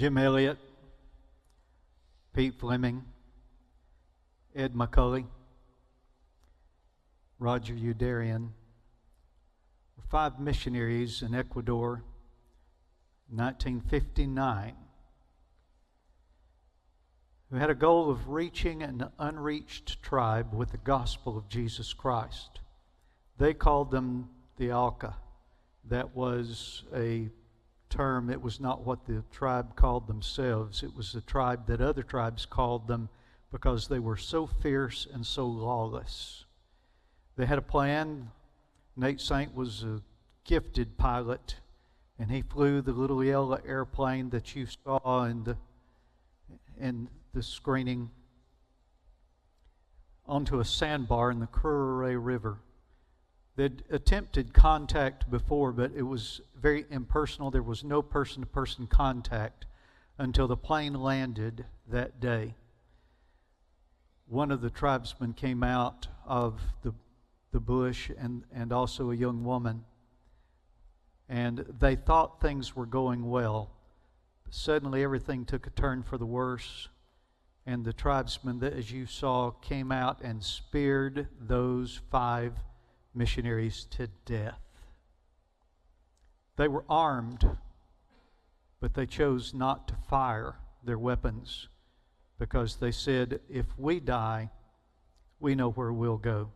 Jim Elliot, Pete Fleming, Ed McCully, Roger were five missionaries in Ecuador 1959 who had a goal of reaching an unreached tribe with the gospel of Jesus Christ. They called them the Auca. That was a term, it was not what the tribe called themselves. It was the tribe that other tribes called them because they were so fierce and so lawless. They had a plan. Nate Saint was a gifted pilot, and he flew the little yellow airplane that you saw in the in the screening onto a sandbar in the Curaray River. They'd attempted contact before, but it was very impersonal. There was no person to person contact until the plane landed that day. One of the tribesmen came out of the, the bush and, and also a young woman. And they thought things were going well. Suddenly everything took a turn for the worse and the tribesmen as you saw, came out and speared those five missionaries to death. They were armed, but they chose not to fire their weapons because they said, if we die, we know where we'll go.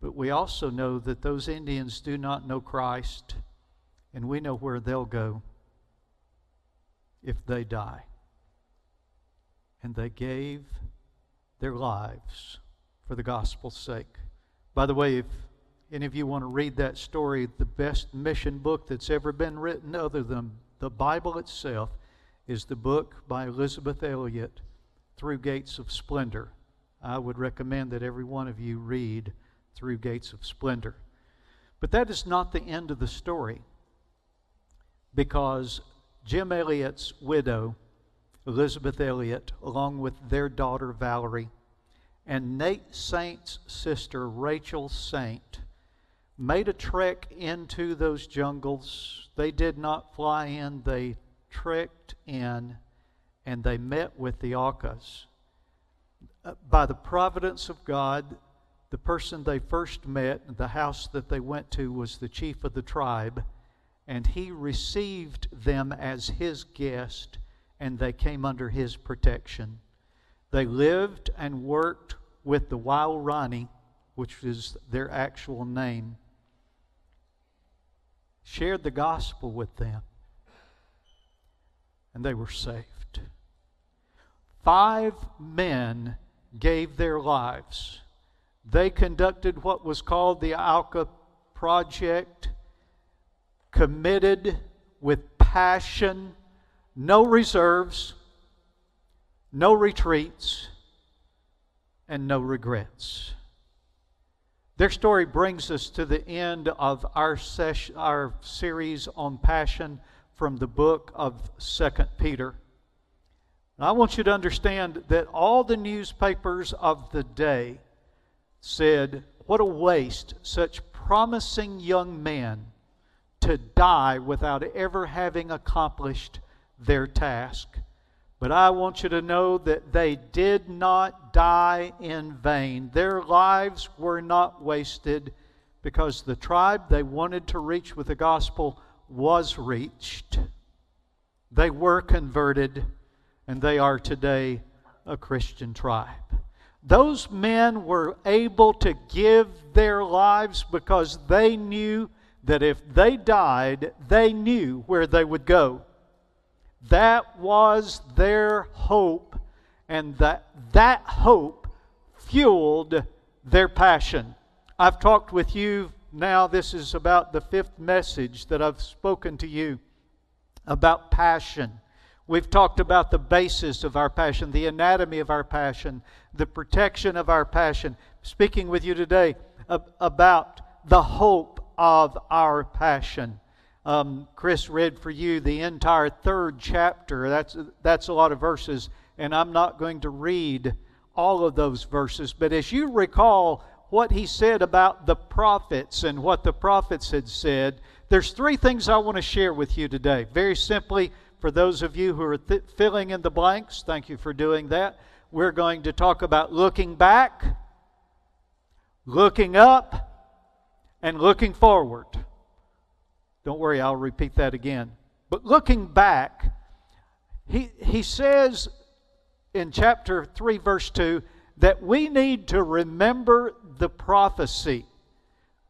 But we also know that those Indians do not know Christ, and we know where they'll go if they die and they gave their lives for the gospel's sake. By the way, if any of you want to read that story, the best mission book that's ever been written, other than the Bible itself, is the book by Elizabeth Elliot, Through Gates of Splendor. I would recommend that every one of you read Through Gates of Splendor. But that is not the end of the story, because Jim Elliot's widow Elizabeth Elliot, along with their daughter Valerie, and Nate Saint's sister Rachel Saint made a trek into those jungles. They did not fly in, they trekked in and they met with the Aucas. Uh, by the providence of God, the person they first met, the house that they went to, was the chief of the tribe, and he received them as his guest and they came under his protection. They lived and worked with the Waorani, which is their actual name, shared the gospel with them, and they were saved. Five men gave their lives. They conducted what was called the Auca Project, committed with passion no reserves, no retreats, and no regrets. Their story brings us to the end of our, our series on passion from the book of Second Peter. And I want you to understand that all the newspapers of the day said, What a waste, such promising young men to die without ever having accomplished their task. But I want you to know that they did not die in vain. Their lives were not wasted because the tribe they wanted to reach with the gospel was reached. They were converted, and they are today a Christian tribe. Those men were able to give their lives because they knew that if they died, they knew where they would go. That was their hope, and that, that hope fueled their passion. I've talked with you now, this is about the fifth message that I've spoken to you about passion. We've talked about the basis of our passion, the anatomy of our passion, the protection of our passion. Speaking with you today about the hope of our passion. Um, Chris read for you the entire third chapter. That's, that's a lot of verses, and I'm not going to read all of those verses. But as you recall what he said about the prophets and what the prophets had said, there's three things I want to share with you today. Very simply, For those of you who are th- filling in the blanks, thank you for doing that. We're going to talk about looking back, looking up, and looking forward. Don't worry, I'll repeat that again. But looking back, he, he says in chapter 3, verse 2, that we need to remember the prophecy.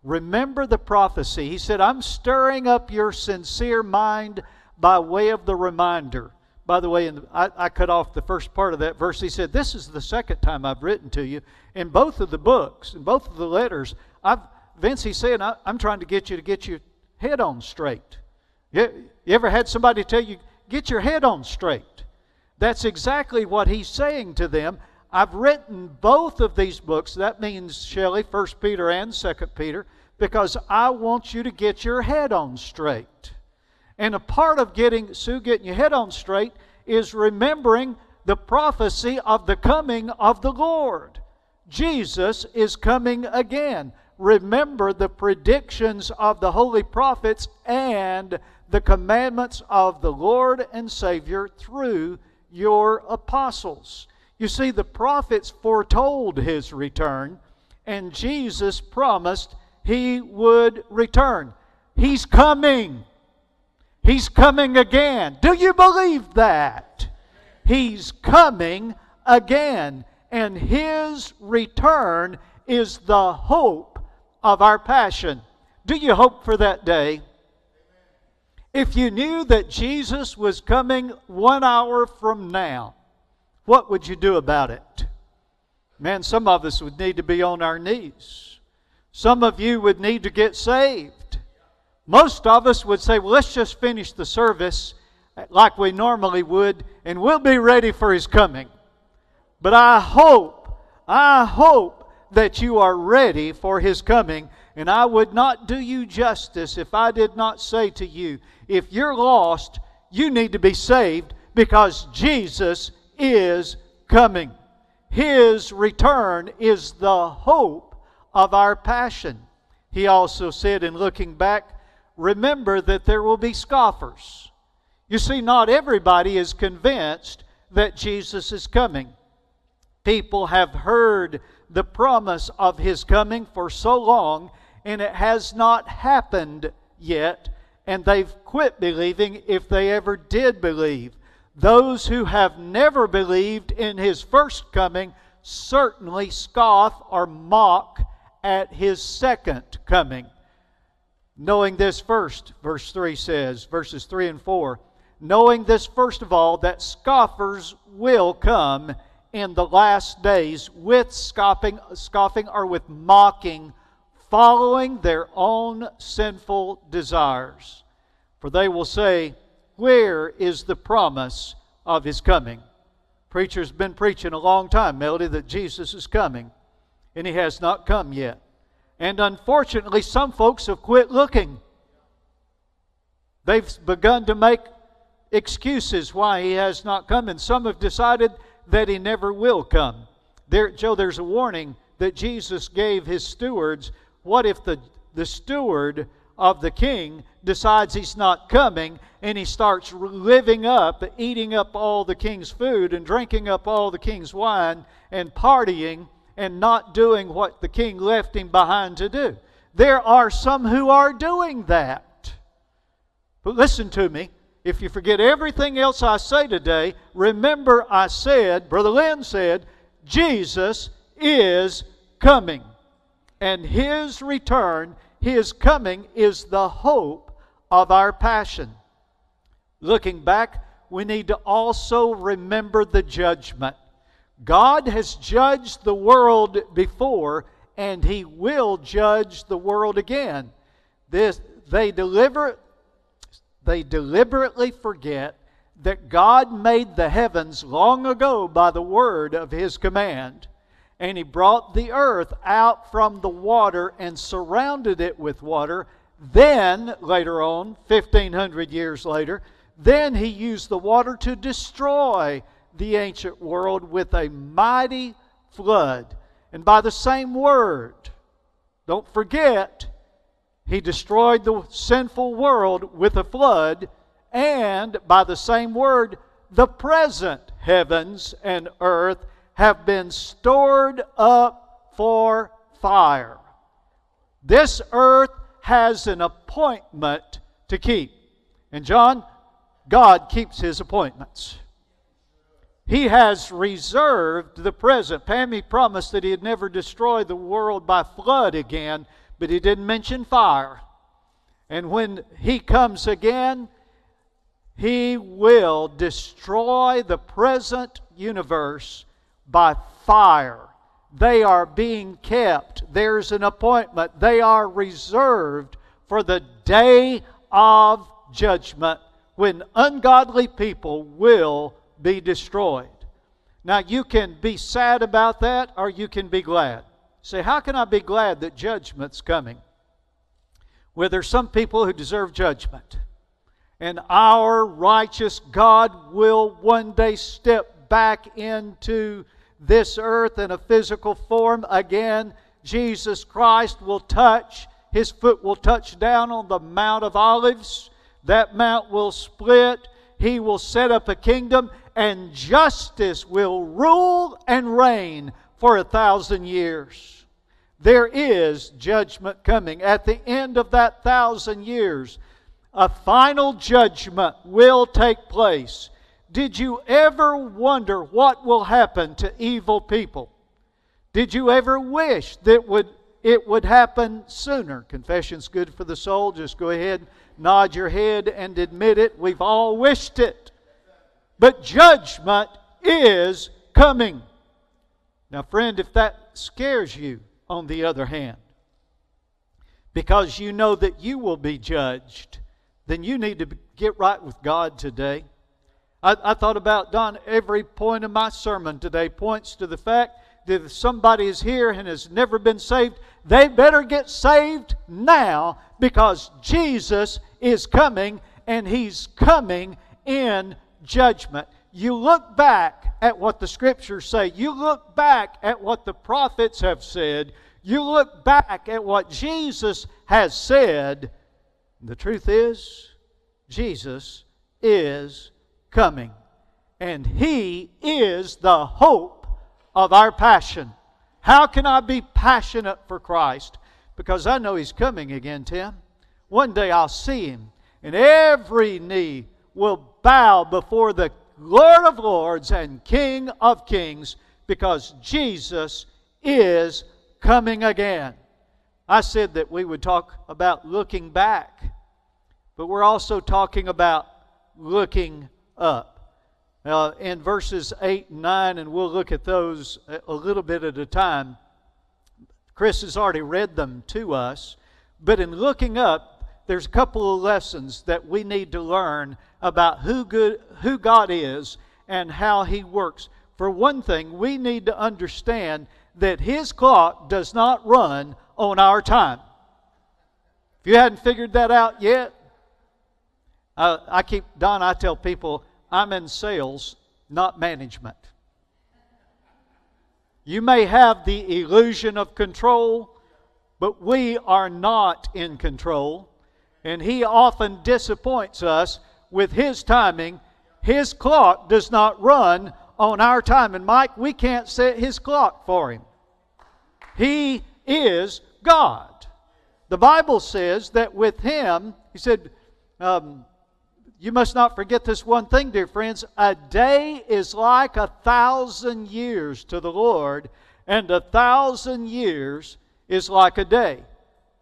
Remember the prophecy. He said, I'm stirring up your sincere mind by way of the reminder. By the way, the, I, I, cut off the first part of that verse. He said, This is the second time I've written to you. In both of the books, in both of the letters, I've, Vince, he's saying, I, am trying to get you to get your head on straight. You, you ever had somebody tell you, Get your head on straight? That's exactly what he's saying to them. I've written both of these books. That means, Shelley, 1 Peter and 2 Peter, because I want you to get your head on straight. And a part of getting, Sue, getting your head on straight is remembering the prophecy of the coming of the Lord. Jesus is coming again. Remember the predictions of the holy prophets and the commandments of the Lord and Savior through your apostles. You see, the prophets foretold his return, and Jesus promised he would return. He's coming. He's coming again. Do you believe that? He's coming again. And His return is the hope of our passion. Do you hope for that day? If you knew that Jesus was coming one hour from now, what would you do about it? Man, some of us would need to be on our knees. Some of you would need to get saved. Most of us would say, well, let's just finish the service like we normally would, and we'll be ready for His coming. But I hope, I hope that you are ready for His coming. And I would not do you justice if I did not say to you, if you're lost, you need to be saved because Jesus is coming. His return is the hope of our passion. He also said, in looking back, remember that there will be scoffers. You see, not everybody is convinced that Jesus is coming. People have heard the promise of his coming for so long, and it has not happened yet, and they've quit believing if they ever did believe. Those who have never believed in his first coming certainly scoff or mock at his second coming. Knowing this first, verse 3 says, verses 3 and 4, knowing this first of all, that scoffers will come in the last days with scoffing, scoffing or with mocking, following their own sinful desires. For they will say, Where is the promise of his coming? Preacher's been preaching a long time, Melody, that Jesus is coming, and he has not come yet. And unfortunately, some folks have quit looking. They've begun to make excuses why he has not come, and some have decided that he never will come. There, Joe, there's a warning that Jesus gave his stewards. What if the, the steward of the king decides he's not coming and he starts living up, eating up all the king's food and drinking up all the king's wine and partying and not doing what the king left him behind to do. There are some who are doing that. But listen to me. If you forget everything else I say today, remember I said, Brother Lynn said, Jesus is coming. And his return, his coming, is the hope of our passion. Looking back, we need to also remember the judgment. God has judged the world before, and He will judge the world again. This, they, deliver, they deliberately forget that God made the heavens long ago by the word of His command. And He brought the earth out from the water and surrounded it with water. Then, later on, 1500 years later, then He used the water to destroy the ancient world with a mighty flood. And by the same word, don't forget, he destroyed the sinful world with a flood, and by the same word, the present heavens and earth have been stored up for fire. This earth has an appointment to keep. And John, God keeps his appointments. He has reserved the present. Pammy promised that he'd never destroy the world by flood again, but he didn't mention fire. And when he comes again, he will destroy the present universe by fire. They are being kept. There's an appointment. They are reserved for the day of judgment when ungodly people will be destroyed. Now, you can be sad about that or you can be glad. Say, how can I be glad that judgment's coming? Well, there's some people who deserve judgment. And our righteous God will one day step back into this earth in a physical form again. Jesus Christ will touch, his foot will touch down on the Mount of Olives. That mount will split. He will set up a kingdom, and justice will rule and reign for a thousand years. There is judgment coming. At the end of that thousand years, a final judgment will take place. Did you ever wonder what will happen to evil people? Did you ever wish that would it would happen sooner? Confession's good for the soul. Just go ahead, nod your head and admit it. We've all wished it. But judgment is coming. Now, friend, if that scares you, on the other hand, because you know that you will be judged, then you need to get right with God today. I, I thought about, Don, every point of my sermon today points to the fact that if somebody is here and has never been saved, they better get saved now because Jesus is coming and he's coming in judgment. You look back at what the scriptures say, you look back at what the prophets have said, you look back at what Jesus has said. The truth is, Jesus is coming. And He is the hope of our passion. How can I be passionate for Christ? Because I know He's coming again, Tim. One day I'll see Him, and every knee will bow before the Lord of Lords and King of Kings because Jesus is coming again. I said that we would talk about looking back, but we're also talking about looking up. Uh, in verses 8 and 9, and we'll look at those a little bit at a time. Chris has already read them to us, but in looking up, there's a couple of lessons that we need to learn about who, good, who God is and how He works. For one thing, we need to understand that His clock does not run on our time. If you hadn't figured that out yet, uh, I keep, Don, I tell people, I'm in sales, not management. You may have the illusion of control, but we are not in control. And He often disappoints us with His timing. His clock does not run on our time. And Mike, we can't set his clock for him. He is God. The Bible says that with him, he said, um, you must not forget this one thing, dear friends. A day is like a thousand years to the Lord, and a thousand years is like a day.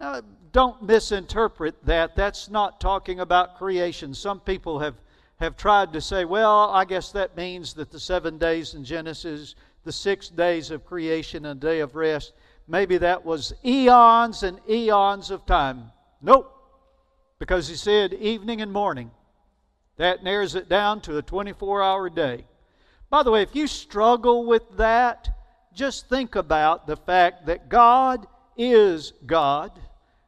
Now, don't misinterpret that. That's not talking about creation. Some people have have tried to say, well, I guess that means that the seven days in Genesis, the six days of creation and day of rest, maybe that was eons and eons of time. Nope. Because he said evening and morning. That narrows it down to a 24 hour day. By the way, if you struggle with that, just think about the fact that God is God.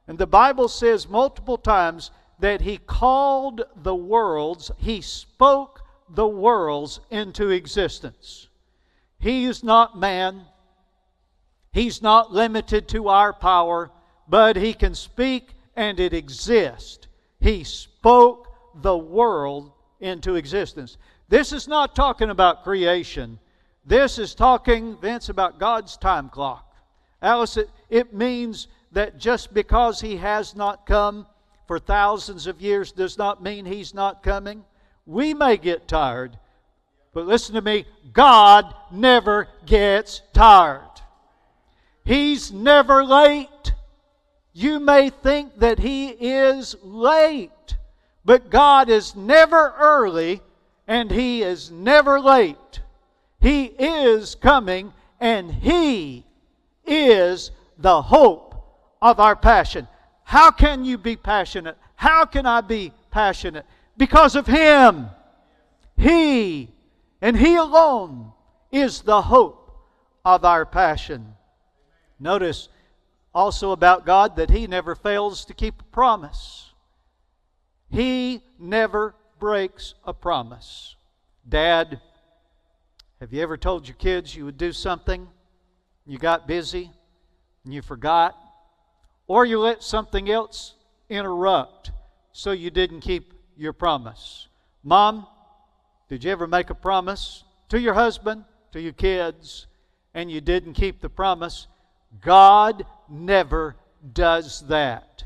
And the Bible says multiple times that he called the worlds, he spoke the worlds into existence. He is not man, he's not limited to our power, but he can speak and it exists. He spoke the world into existence. This is not talking about creation. This is talking, Vince, about God's time clock. Alice, it, it means that just because He has not come for thousands of years does not mean He's not coming. We may get tired, but listen to me God never gets tired. He's never late. You may think that He is late, but God is never early and He is never late. He is coming and He is the hope of our passion. How can you be passionate? How can I be passionate? Because of Him. He and He alone is the hope of our passion. Notice also about God that He never fails to keep a promise. He never breaks a promise. Dad, have you ever told your kids you would do something? You got busy and you forgot? Or you let something else interrupt so you didn't keep your promise? Mom, did you ever make a promise to your husband, to your kids, and you didn't keep the promise? God never does that.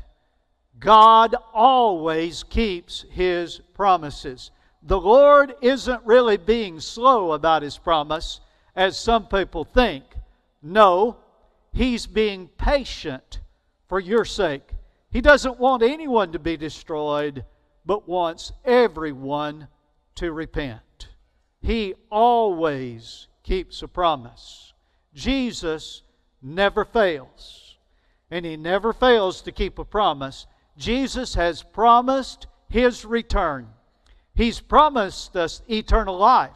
God always keeps his promises. The Lord isn't really being slow about his promise, as some people think. No, he's being patient for your sake. He doesn't want anyone to be destroyed, but wants everyone to repent. He always keeps a promise. Jesus never fails, and he never fails to keep a promise. Jesus has promised his return. He's promised us eternal life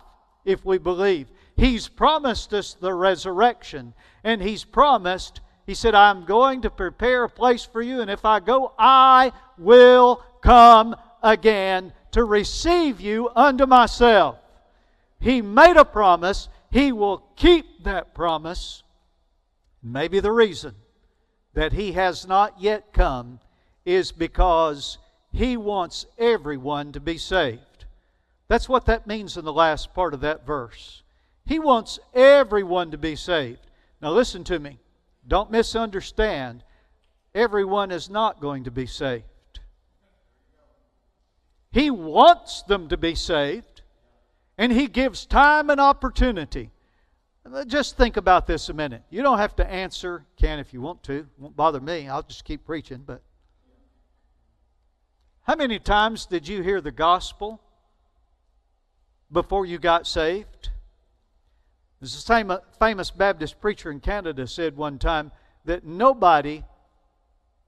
if we believe. He's promised us the resurrection. And He's promised, He said, I'm going to prepare a place for you, and if I go, I will come again to receive you unto myself. He made a promise. He will keep that promise. Maybe the reason that He has not yet come is because He wants everyone to be saved. That's what that means in the last part of that verse. He wants everyone to be saved. Now, listen to me. Don't misunderstand. Everyone is not going to be saved. He wants them to be saved, and He gives time and opportunity. Just think about this a minute. You don't have to answer, can if you want to. It won't bother me. I'll just keep preaching. But how many times did you hear the gospel before you got saved? There's the same famous Baptist preacher in Canada said one time that nobody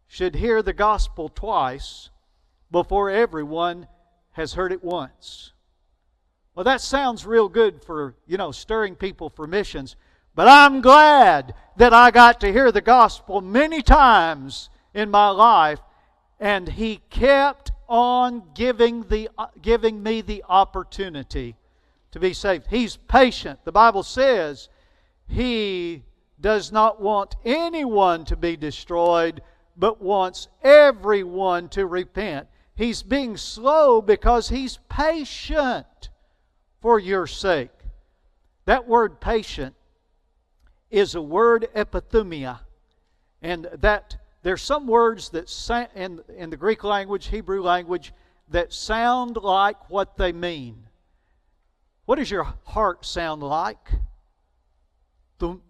should hear the gospel twice before everyone has heard it once. Well, that sounds real good for, you know, stirring people for missions, but I'm glad that I got to hear the gospel many times in my life and he kept on giving the giving me the opportunity to be saved. He's patient. The Bible says he does not want anyone to be destroyed, but wants everyone to repent. He's being slow because he's patient for your sake. That word patient is a word epithumia. And that there's some words that in, in the Greek language, Hebrew language, that sound like what they mean. What does your heart sound like? Thum,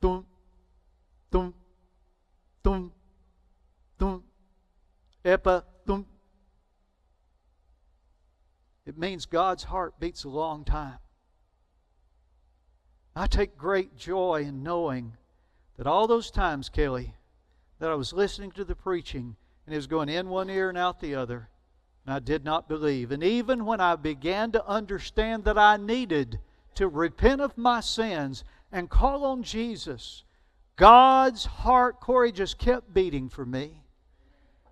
thum, thum, thum, thum, epa, thum. It means God's heart beats a long time. I take great joy in knowing that all those times, Kelly, that I was listening to the preaching and it was going in one ear and out the other, and I did not believe. And even when I began to understand that I needed to repent of my sins and call on Jesus, God's heart, Corey, just kept beating for me.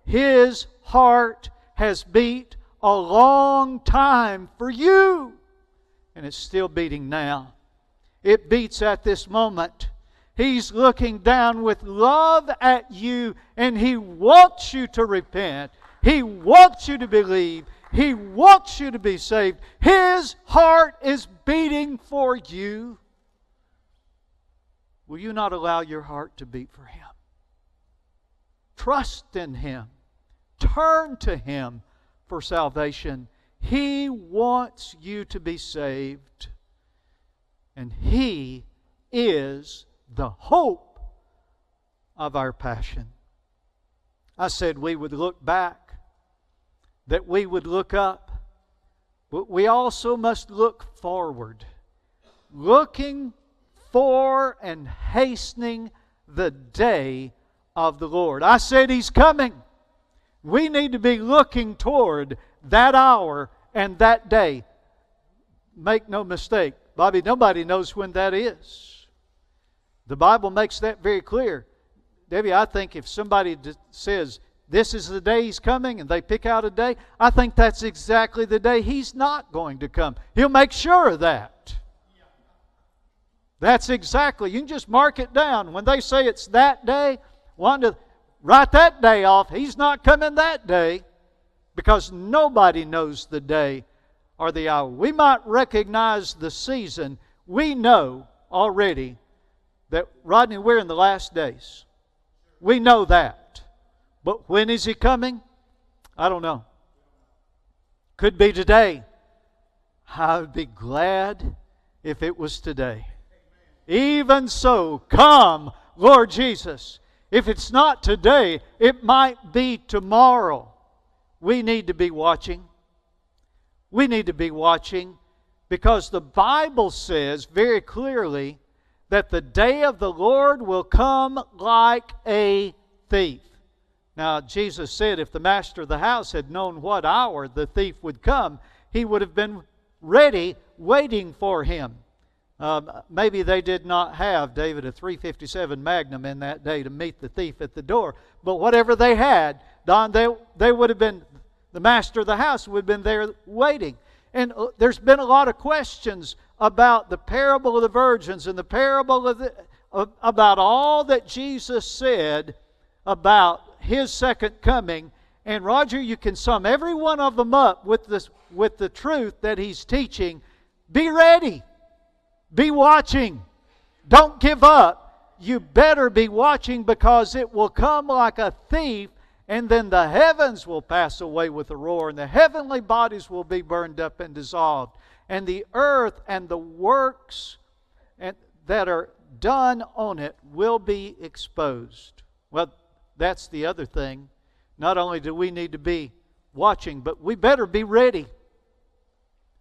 His heart has beat a long time for you, and it's still beating now. It beats at this moment. He's looking down with love at you, and He wants you to repent. He wants you to believe. He wants you to be saved. His heart is beating for you. Will you not allow your heart to beat for Him? Trust in Him. Turn to Him for salvation. He wants you to be saved. And He is the hope of our passion. I said we would look back, that we would look up, but we also must look forward, looking for and hastening the day of the Lord. I said He's coming. We need to be looking toward that hour and that day. Make no mistake, Bobby, nobody knows when that is. The Bible makes that very clear. Debbie, I think if somebody says, This is the day He's coming, and they pick out a day, I think that's exactly the day He's not going to come. He'll make sure of that. That's exactly. You can just mark it down. When they say it's that day, want to write that day off. He's not coming that day because nobody knows the day or the hour. We might recognize the season. We know already that, Rodney, we're in the last days. We know that. But when is he coming? I don't know. Could be today. I would be glad if it was today. Even so, come, Lord Jesus. If it's not today, it might be tomorrow. We need to be watching. We need to be watching because the Bible says very clearly that the day of the Lord will come like a thief. Now, Jesus said if the master of the house had known what hour the thief would come, he would have been ready, waiting for him. Um, maybe they did not have, David, a 357 Magnum in that day to meet the thief at the door. But whatever they had, Don, they, they would have been, the master of the house would have been there waiting. And uh, there's been a lot of questions about the parable of the virgins and the parable of the, uh, about all that Jesus said about his second coming. And Roger, you can sum every one of them up with, this, with the truth that he's teaching. Be ready. Be watching. Don't give up. You better be watching because it will come like a thief, and then the heavens will pass away with a roar, and the heavenly bodies will be burned up and dissolved, and the earth and the works and, that are done on it will be exposed. Well, that's the other thing. Not only do we need to be watching, but we better be ready.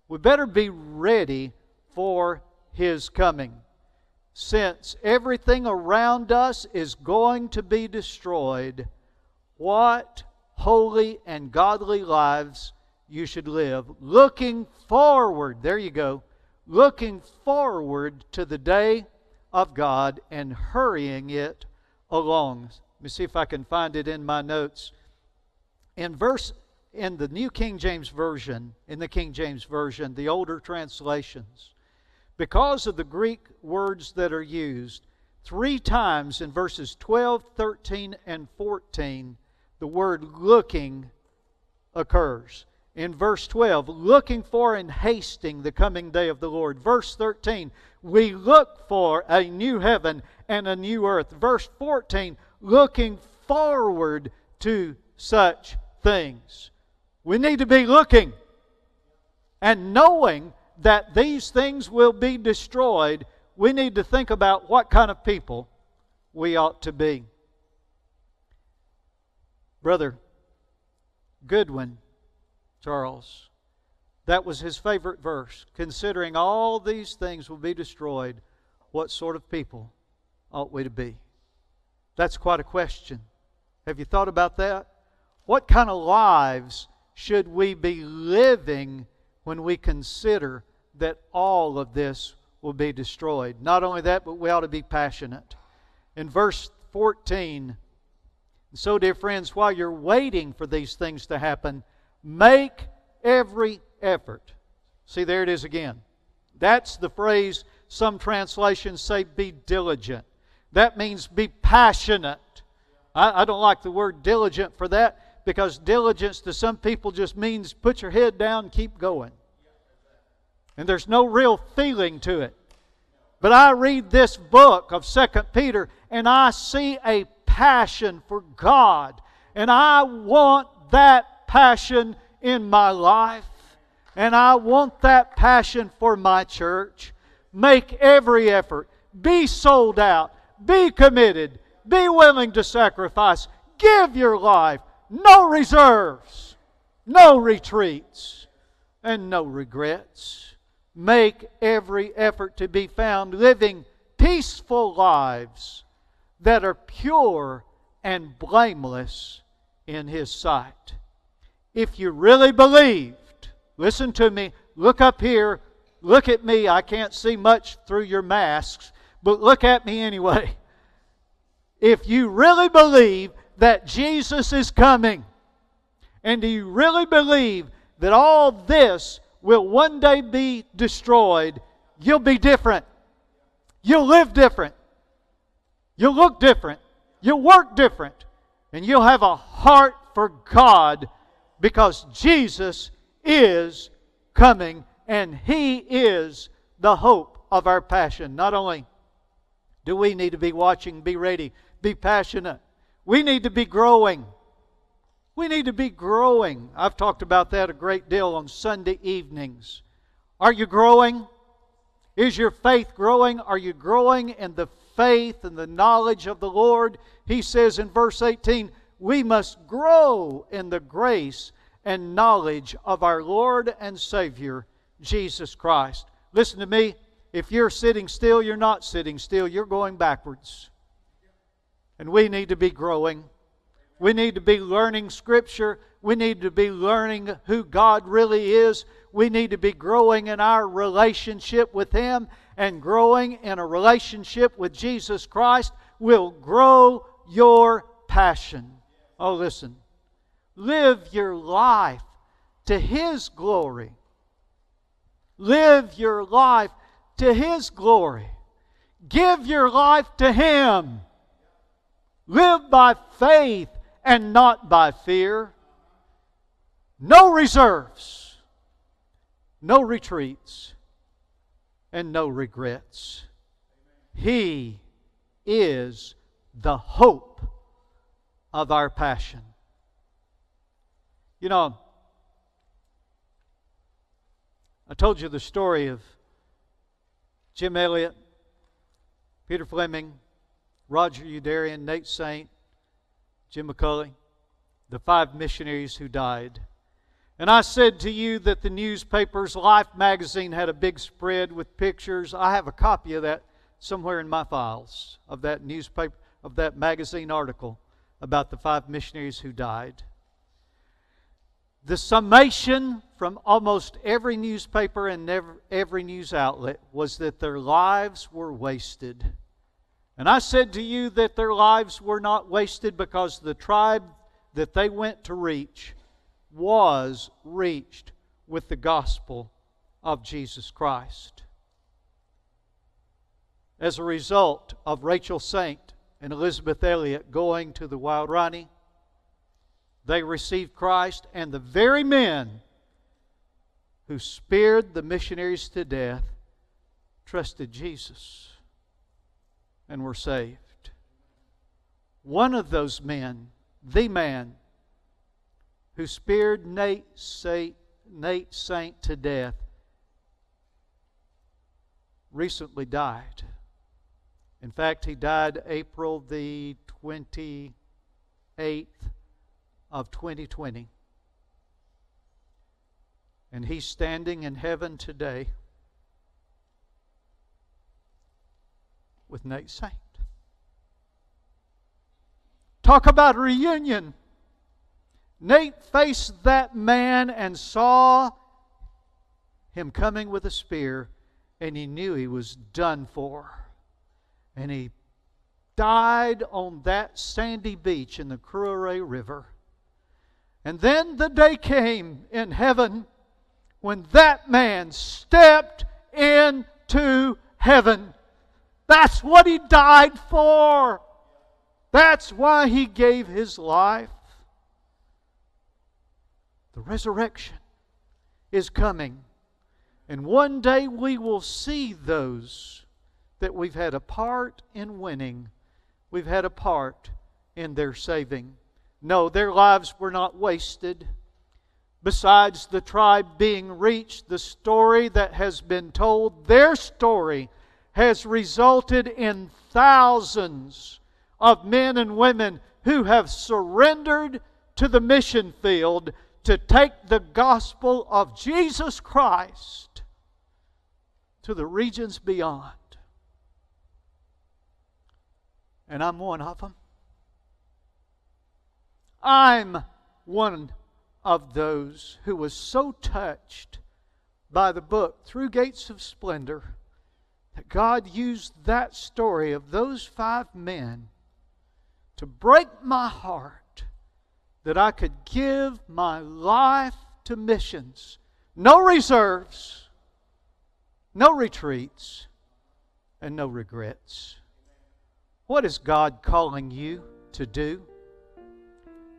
We better be ready for his coming. Since everything around us is going to be destroyed, what holy and godly lives you should live, looking forward, there you go, looking forward to the day of God and hurrying it along. Let me see if I can find it in my notes. In verse in the New King James Version, in the King James Version, the older translations, because of the Greek words that are used, three times in verses 12, 13, and 14, the word looking occurs. In verse 12, looking for and hasting the coming day of the Lord. Verse 13, we look for a new heaven and a new earth. Verse 14, looking forward to such things. We need to be looking and knowing that these things will be destroyed, we need to think about what kind of people we ought to be. Brother Goodwin, Charles, that was his favorite verse. Considering all these things will be destroyed, what sort of people ought we to be? That's quite a question. Have you thought about that? What kind of lives should we be living when we consider that all of this will be destroyed. Not only that, but we ought to be passionate. In verse 14, so, dear friends, while you're waiting for these things to happen, make every effort. See, there it is again. That's the phrase some translations say be diligent. That means be passionate. I, I don't like the word diligent for that because diligence to some people just means put your head down keep going. And there's no real feeling to it. But I read this book of Second Peter and I see a passion for God. And I want that passion in my life. And I want that passion for my church. Make every effort. Be sold out. Be committed. Be willing to sacrifice. Give your life. No reserves. No retreats. And no regrets. Make every effort to be found living peaceful lives that are pure and blameless in His sight. If you really believed, listen to me, look up here, look at me. I can't see much through your masks, but look at me anyway. If you really believe that Jesus is coming, and do you really believe that all this will one day be destroyed, you'll be different. You'll live different. You'll look different. You'll work different. And you'll have a heart for God because Jesus is coming and He is the hope of our passion. Not only do we need to be watching, be ready, be passionate, we need to be growing. We need to be growing. I've talked about that a great deal on Sunday evenings. Are you growing? Is your faith growing? Are you growing in the faith and the knowledge of the Lord? He says in verse 18, we must grow in the grace and knowledge of our Lord and Savior, Jesus Christ. Listen to me. If you're sitting still, you're not sitting still, you're going backwards. And we need to be growing. We need to be learning Scripture. We need to be learning who God really is. We need to be growing in our relationship with Him and growing in a relationship with Jesus Christ will grow your passion. Oh, listen. Live your life to His glory. Live your life to His glory. Give your life to Him. Live by faith and not by fear. No reserves, no retreats, and no regrets. He is the hope of our passion. You know, I told you the story of Jim Elliot, Peter Fleming, Roger Youderian, Nate Saint, Jim McCully, the five missionaries who died. And I said to you that the newspapers, Life magazine, had a big spread with pictures. I have a copy of that somewhere in my files of that newspaper, of that magazine article about the five missionaries who died. The summation from almost every newspaper and every news outlet was that their lives were wasted. And I said to you that their lives were not wasted because the tribe that they went to reach was reached with the gospel of Jesus Christ. As a result of Rachel Saint and Elizabeth Elliot going to the Waorani, they received Christ, and the very men who speared the missionaries to death trusted Jesus and were saved. One of those men, the man who speared Nate Saint, Nate Saint to death, recently died. In fact, he died April the 28th of 2020. And he's standing in heaven today with Nate Saint. Talk about reunion. Nate faced that man and saw him coming with a spear, and he knew he was done for. And he died on that sandy beach in the Curaray River. And then the day came in heaven when that man stepped into heaven that's what he died for. That's why he gave his life. The resurrection is coming. And one day we will see those that we've had a part in winning, we've had a part in their saving. No, their lives were not wasted. Besides the tribe being reached, the story that has been told, their story has resulted in thousands of men and women who have surrendered to the mission field to take the gospel of Jesus Christ to the regions beyond. And I'm one of them. I'm one of those who was so touched by the book, Through Gates of Splendor, that God used that story of those five men to break my heart that I could give my life to missions. No reserves, no retreats, and no regrets. What is God calling you to do?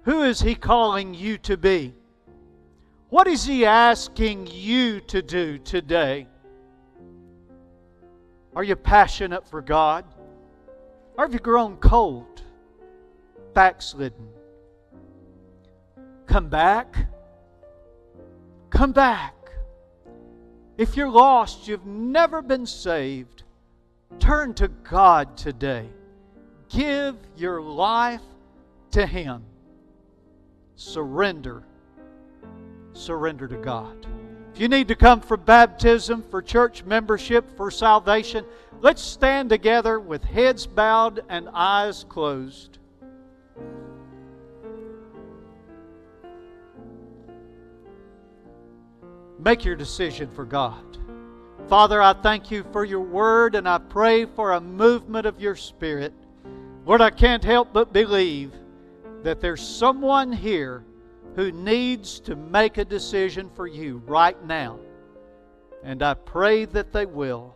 Who is He calling you to be? What is He asking you to do today? Are you passionate for God? Or have you grown cold, backslidden? Come back. Come back. If you're lost, you've never been saved, turn to God today. Give your life to Him. Surrender. Surrender to God. If you need to come for baptism, for church membership, for salvation, let's stand together with heads bowed and eyes closed. Make your decision for God. Father, I thank you for your word and I pray for a movement of your spirit. Lord, I can't help but believe that there's someone here who needs to make a decision for you right now. And I pray that they will.